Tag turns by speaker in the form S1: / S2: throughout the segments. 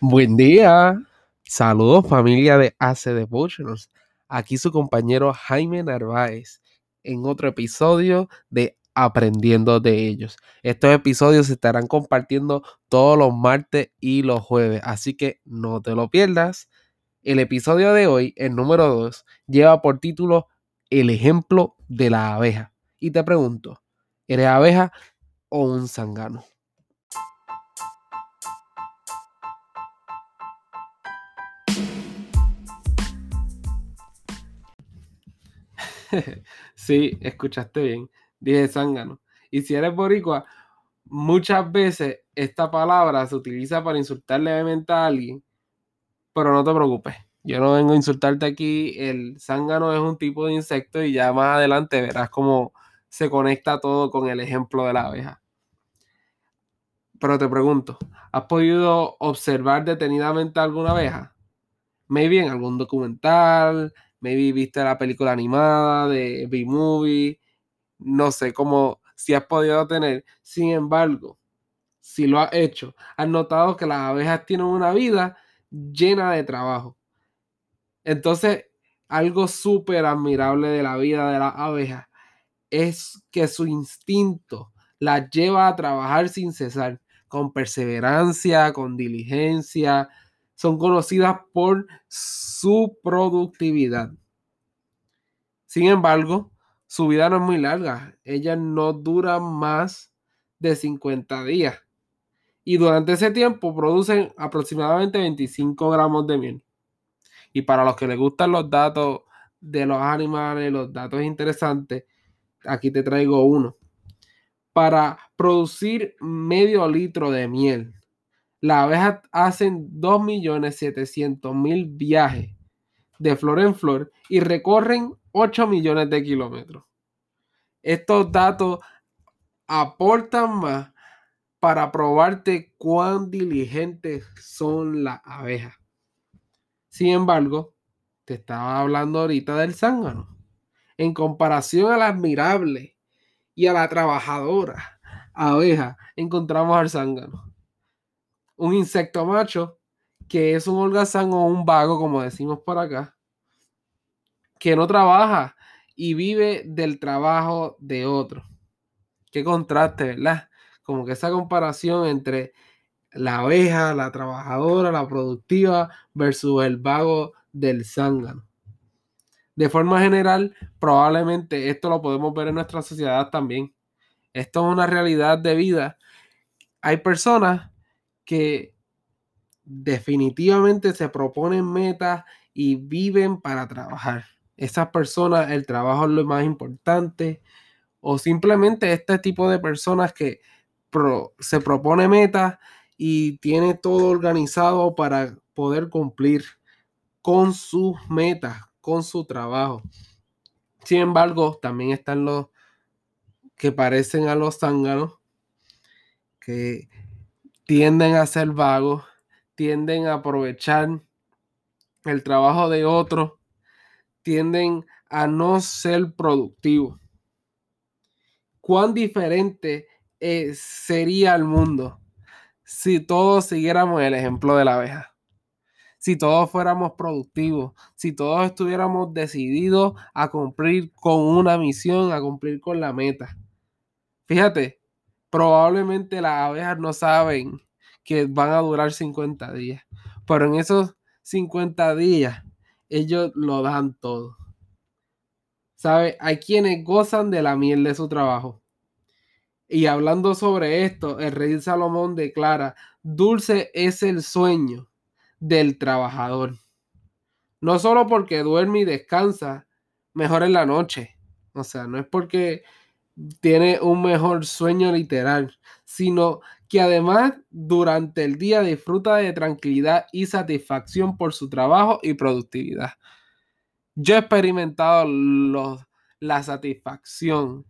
S1: Buen día. Saludos familia de AC Devotionals. Aquí su compañero Jaime Narváez en otro episodio de Aprendiendo de ellos. Estos episodios se estarán compartiendo todos los martes y los jueves, así que no te lo pierdas. El episodio de hoy, el número 2, lleva por título El ejemplo de la abeja. Y te pregunto, ¿eres abeja o un zángano? sí, escuchaste bien. Dije zángano. Y si eres boricua, muchas veces esta palabra se utiliza para insultar levemente a alguien, pero no te preocupes. Yo no vengo a insultarte aquí. El zángano es un tipo de insecto y ya más adelante verás cómo se conecta todo con el ejemplo de la abeja. Pero te pregunto, ¿has podido observar detenidamente alguna abeja? Maybe en algún documental, maybe viste la película animada de B-Movie, no sé cómo, si has podido tener. Sin embargo, si lo has hecho, has notado que las abejas tienen una vida llena de trabajo. Entonces, algo súper admirable de la vida de las abejas es que su instinto las lleva a trabajar sin cesar, con perseverancia, con diligencia, son conocidas por su productividad. Sin embargo, su vida no es muy larga. Ellas no duran más de 50 días. Y durante ese tiempo producen aproximadamente 25 gramos de miel. Y para los que les gustan los datos de los animales, los datos interesantes, aquí te traigo uno. Para producir medio litro de miel, las abejas hacen 2.700.000 viajes de flor en flor y recorren 8 millones de kilómetros. Estos datos aportan más para probarte cuán diligentes son las abejas. Sin embargo, te estaba hablando ahorita del zángano. En comparación a la admirable y a la trabajadora abeja, encontramos al zángano un insecto macho que es un holgazán o un vago, como decimos por acá, que no trabaja y vive del trabajo de otro. Qué contraste, ¿verdad? Como que esa comparación entre la abeja, la trabajadora, la productiva versus el vago del zángano. De forma general, probablemente esto lo podemos ver en nuestra sociedad también. Esto es una realidad de vida. Hay personas que definitivamente se proponen metas y viven para trabajar. Esas personas, el trabajo es lo más importante. O simplemente este tipo de personas que se propone metas y tiene todo organizado para poder cumplir con sus metas, con su trabajo. Sin embargo, también están los que parecen a los zánganos, que tienden a ser vagos, tienden a aprovechar el trabajo de otros, tienden a no ser productivos. ¿Cuán diferente eh, sería el mundo si todos siguiéramos el ejemplo de la abeja? Si todos fuéramos productivos, si todos estuviéramos decididos a cumplir con una misión, a cumplir con la meta. Fíjate, probablemente las abejas no saben que van a durar 50 días, pero en esos 50 días ellos lo dan todo. ¿Sabe? Hay quienes gozan de la miel de su trabajo. Y hablando sobre esto, el rey Salomón declara, dulce es el sueño del trabajador. No solo porque duerme y descansa mejor en la noche. O sea, no es porque tiene un mejor sueño literal, sino que además durante el día disfruta de tranquilidad y satisfacción por su trabajo y productividad. Yo he experimentado la satisfacción,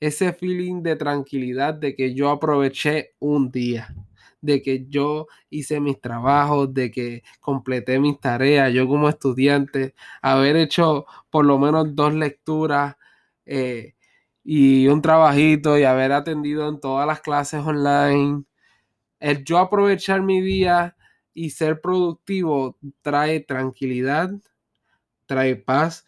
S1: ese feeling de tranquilidad de que yo aproveché un día, de que yo hice mis trabajos, de que completé mis tareas, yo como estudiante, haber hecho por lo menos dos lecturas. Eh, y un trabajito y haber atendido en todas las clases online. El yo aprovechar mi día y ser productivo trae tranquilidad, trae paz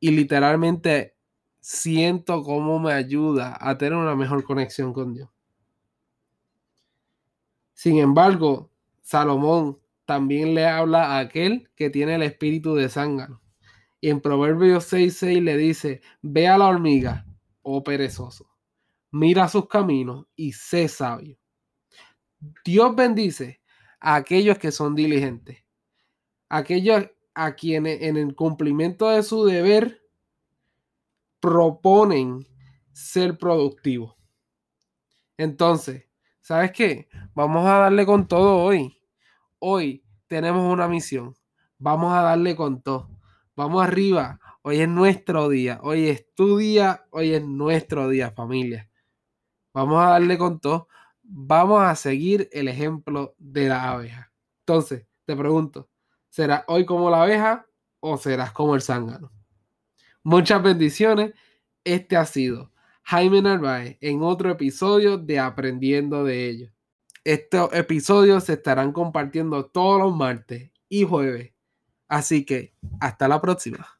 S1: y literalmente siento cómo me ayuda a tener una mejor conexión con Dios. Sin embargo, Salomón también le habla a aquel que tiene el espíritu de zángano. Y en Proverbios 6:6 le dice, ve a la hormiga, oh perezoso, mira sus caminos y sé sabio. Dios bendice a aquellos que son diligentes, aquellos a quienes en el cumplimiento de su deber proponen ser productivos. Entonces, ¿sabes qué? Vamos a darle con todo hoy. Hoy tenemos una misión. Vamos a darle con todo. Vamos arriba. Hoy es nuestro día. Hoy es tu día. Hoy es nuestro día, familia. Vamos a darle con todo. Vamos a seguir el ejemplo de la abeja. Entonces, te pregunto, ¿serás hoy como la abeja o serás como el zángano? Muchas bendiciones. Este ha sido Jaime Narváez en otro episodio de Aprendiendo de ellos. Estos episodios se estarán compartiendo todos los martes y jueves. Así que hasta la próxima.